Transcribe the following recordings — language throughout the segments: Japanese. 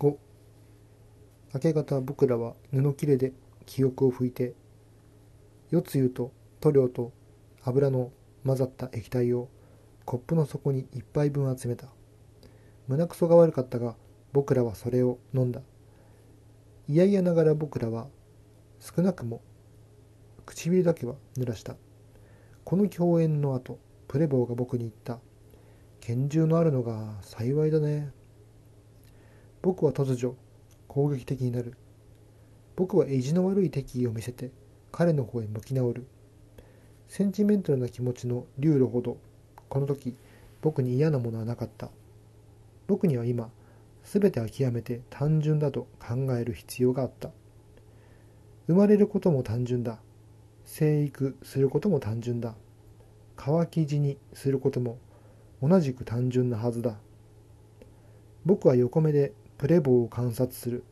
5明け方僕らは布切れで記憶を拭いて夜露と塗料と油の混ざった液体をコップの底に一杯分集めた。胸くそが悪かったが僕らはそれを飲んだ。いやいやながら僕らは少なくも唇だけは濡らした。この共演の後プレボーが僕に言った。拳銃のあるのが幸いだね。僕は突如攻撃的になる。僕は意地の悪い敵意を見せて彼の方へ向き直る。センチメンタルな気持ちの流路ほどこの時僕に嫌なものはなかった。僕には今全て諦めて単純だと考える必要があった。生まれることも単純だ。生育することも単純だ。乾き地にすることも同じく単純なはずだ。僕は横目でプレボーを観察する。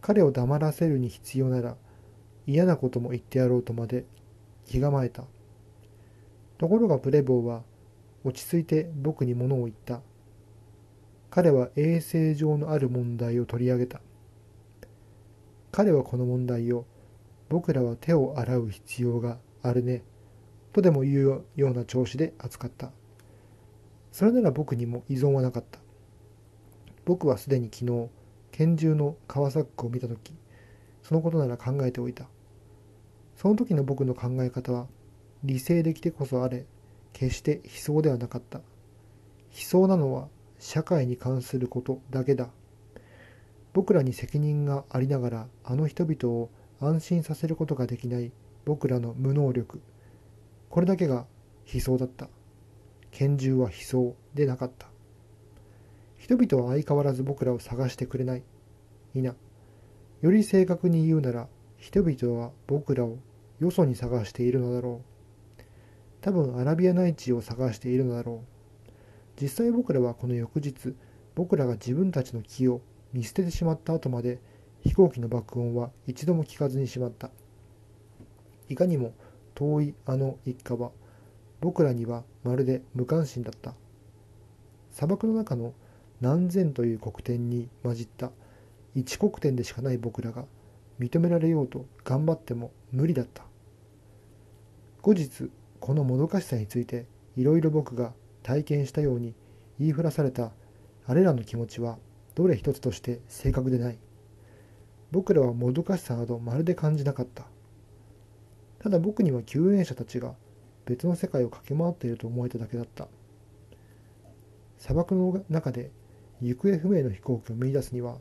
彼を黙らせるに必要なら嫌なことも言ってやろうとまで気構えた。ところがプレボーは落ち着いて僕に物を言った。彼は衛生上のある問題を取り上げた。彼はこの問題を僕らは手を洗う必要があるねとでも言うような調子で扱った。それなら僕にも依存はなかった。僕はすでに昨日拳銃の川サックを見た時そのことなら考えておいた。その時の僕の考え方は理性的でこそあれ決して悲壮ではなかった。悲壮なのは社会に関することだけだ。僕らに責任がありながらあの人々を安心させることができない僕らの無能力。これだけが悲壮だった。拳銃は悲壮でなかった。人々は相変わらず僕らを探してくれない。いな。より正確に言うなら、人々は僕らをよそに探しているのだろう。多分アラビア内地を探しているのだろう。実際僕らはこの翌日、僕らが自分たちの木を見捨ててしまった後まで飛行機の爆音は一度も聞かずにしまった。いかにも遠いあの一家は僕らにはまるで無関心だった。砂漠の中の何千という黒点に混じった。一黒点でしかない僕らが認められようと頑張っても無理だった。後日このもどかしさについていろいろ僕が体験したように言いふらされたあれらの気持ちはどれ一つとして正確でない。僕らはもどかしさなどまるで感じなかった。ただ僕には救援者たちが別の世界を駆け回っていると思えただけだった。砂漠の中で行方不明の飛行機を見出すには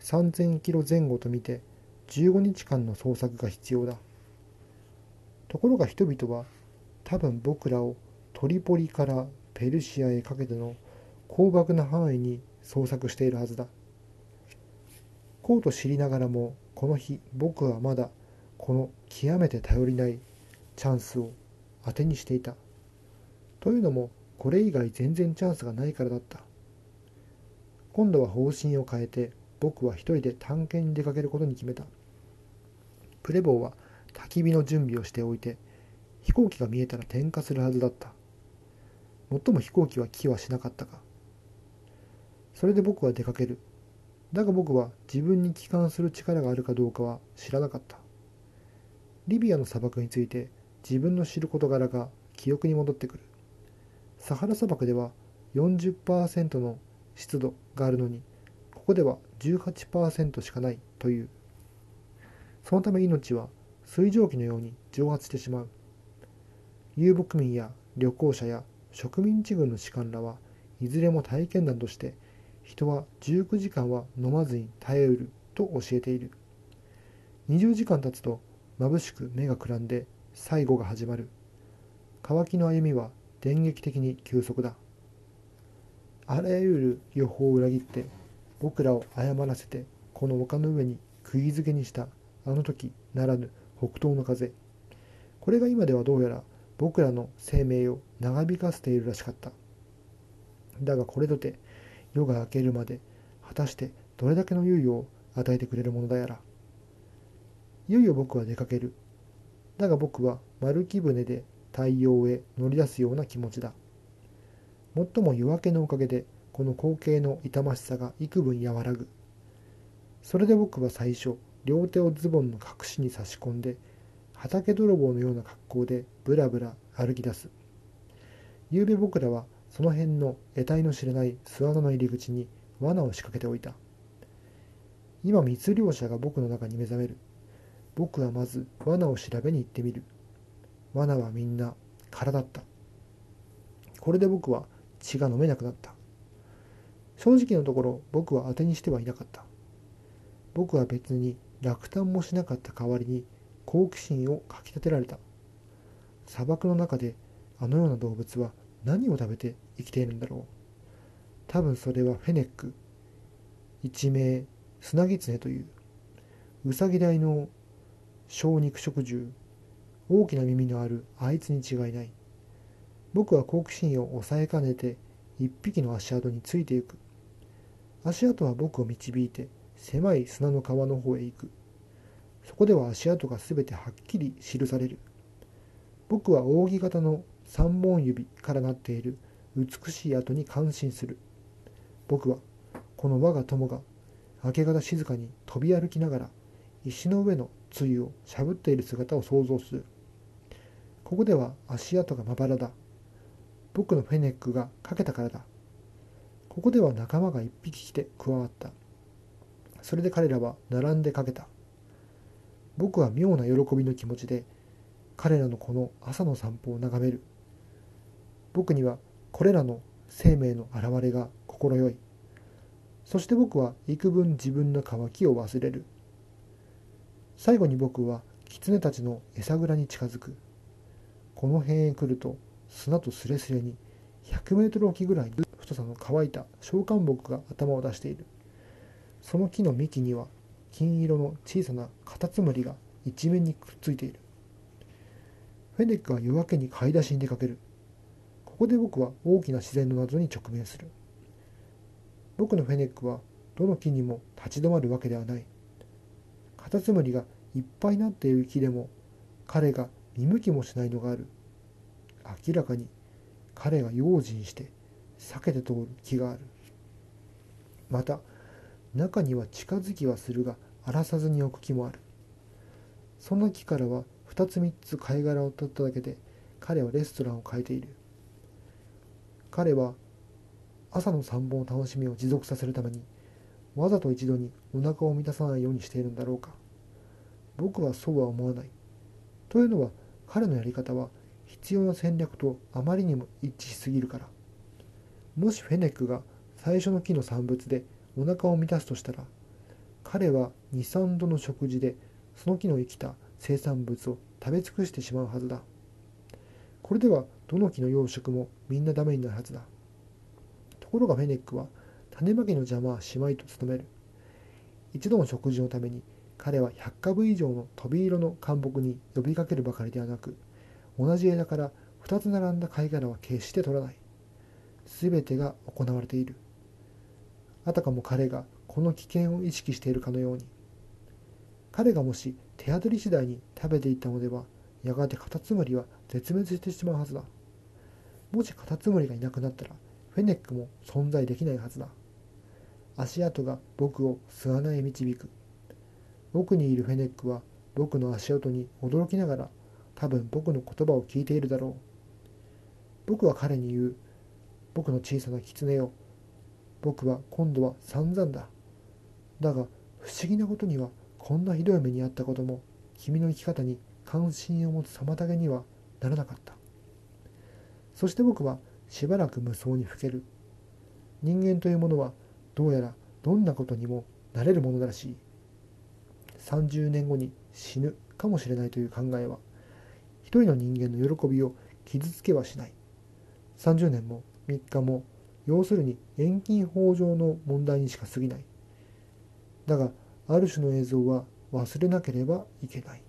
3000キロ前後とみて15日間の捜索が必要だ。ところが人々は多分僕らをトリポリからペルシアへかけての広漠な範囲に捜索しているはずだ。こうと知りながらもこの日僕はまだこの極めて頼りないチャンスを当てにしていた。というのもこれ以外全然チャンスがないからだった。今度は方針を変えて僕は一人で探検に出かけることに決めた。プレボーは焚き火の準備をしておいて飛行機が見えたら点火するはずだった。もっとも飛行機は来はしなかったか。それで僕は出かける。だが僕は自分に帰還する力があるかどうかは知らなかった。リビアの砂漠について自分の知る事柄が記憶に戻ってくる。サハラ砂漠では40%の湿度があるのにここでは18%しかないという。そのため命は水蒸気のように蒸発してしまう。遊牧民や旅行者や植民地軍の士官らはいずれも体験談として人は19時間は飲まずに耐えうると教えている。20時間経つと眩しく目がくらんで最後が始まる。乾きの歩みは電撃的に急速だ。あらゆる予報を裏切って僕らを誤らせてこの丘の上に釘付けにしたあの時ならぬ北東の風。これが今ではどうやら僕らの生命を長引かせているらしかった。だがこれとて夜が明けるまで果たしてどれだけの猶予を与えてくれるものだやら。いよいよ僕は出かける。だが僕は丸木舟で太陽へ乗り出すような気持ちだ。もっとも夜明けのおかげでこの光景の痛ましさが幾分和らぐ。それで僕は最初両手をズボンの隠しに差し込んで畑泥棒のような格好でぶらぶら歩き出す。夕べ僕らはその辺の得体の知れない巣穴の入り口に罠を仕掛けておいた。今密漁者が僕の中に目覚める。僕はまず罠を調べに行ってみる。罠はみんな空だった。これで僕は血が飲めなくなった。正直なところ僕は当てにしてはいなかった。僕は別に落胆もしなかった代わりに好奇心をかきたてられた。砂漠の中であのような動物は何を食べて生きているんだろう。多分それはフェネック。一名スナギツネという。ウサギ大の小肉食獣。大きな耳のあるあいつに違いない。僕は好奇心を抑えかねて一匹の足跡についていく。足跡は僕を導いて狭い砂の川の方へ行く。そこでは足跡が全てはっきり記される。僕は扇形の三本指からなっている。美しい跡に感心する。僕はこの我が友が明け方静かに飛び歩きながら石の上の露をしゃぶっている姿を想像する。ここでは足跡がまばらだ。僕のフェネックがかけたからだ。ここでは仲間が一匹来て加わった。それで彼らは並んでかけた。僕は妙な喜びの気持ちで彼らのこの朝の散歩を眺める。僕にはこれらの生命の現れが心よい。そして僕は幾分自分の渇きを忘れる。最後に僕は狐たちの餌蔵に近づく。この辺へ来ると砂とすれすれに100メートル沖ぐらいの太さの乾いた召喚木が頭を出している。その木の幹には金色の小さなカタツムリが一面にくっついている。フェネックは夜明けに買い出しに出かける。ここで僕は大きな自然の謎に直面する。僕のフェネックはどの木にも立ち止まるわけではない。カタツムリがいっぱいになっている木でも彼が見向きもしないのがある。明らかに彼が用心して避けて通る木がある。また中には近づきはするが荒らさずに置く木もある。その木からは2つ3つ貝殻を取っただけで彼はレストランを変えている。彼は朝の散歩の楽しみを持続させるためにわざと一度にお腹を満たさないようにしているんだろうか。僕はそうは思わない。というのは彼のやり方は必要な戦略とあまりにも一致しすぎるから。もしフェネックが最初の木の産物でお腹を満たすとしたら彼は23度の食事でその木の生きた生産物を食べ尽くしてしまうはずだ。これではどの木の養殖もみんなダメになるはずだ。ところがフェネックは種まきの邪魔はしまいと努める。一度の食事のために彼は100株以上の飛び色の干木に呼びかけるばかりではなく同じ枝から2つ並んだ貝殻は決して取らない。全てが行われている。あたかも彼がこの危険を意識しているかのように彼がもし手当たり次第に食べていったのではやがてカタツムリは絶滅してしまうはずだ。もしカタツムリがいなくなったらフェネックも存在できないはずだ。足跡が僕を巣穴へ導く。僕にいるフェネックは僕の足音に驚きながら多分僕の言葉を聞いているだろう。僕は彼に言う。僕の小さな狐よ僕は今度は散々だ。だが不思議なことにはこんなひどい目に遭ったことも君の生き方に関心を持つ妨げにはならなかった。そして僕はしばらく無双にふける。人間というものはどうやらどんなことにもなれるものだらしい。30年後に死ぬかもしれないという考えは一人の人間の喜びを傷つけはしない。30年も3日も要するに遠近法上の問題にしか過ぎない。だがある種の映像は忘れなければいけない。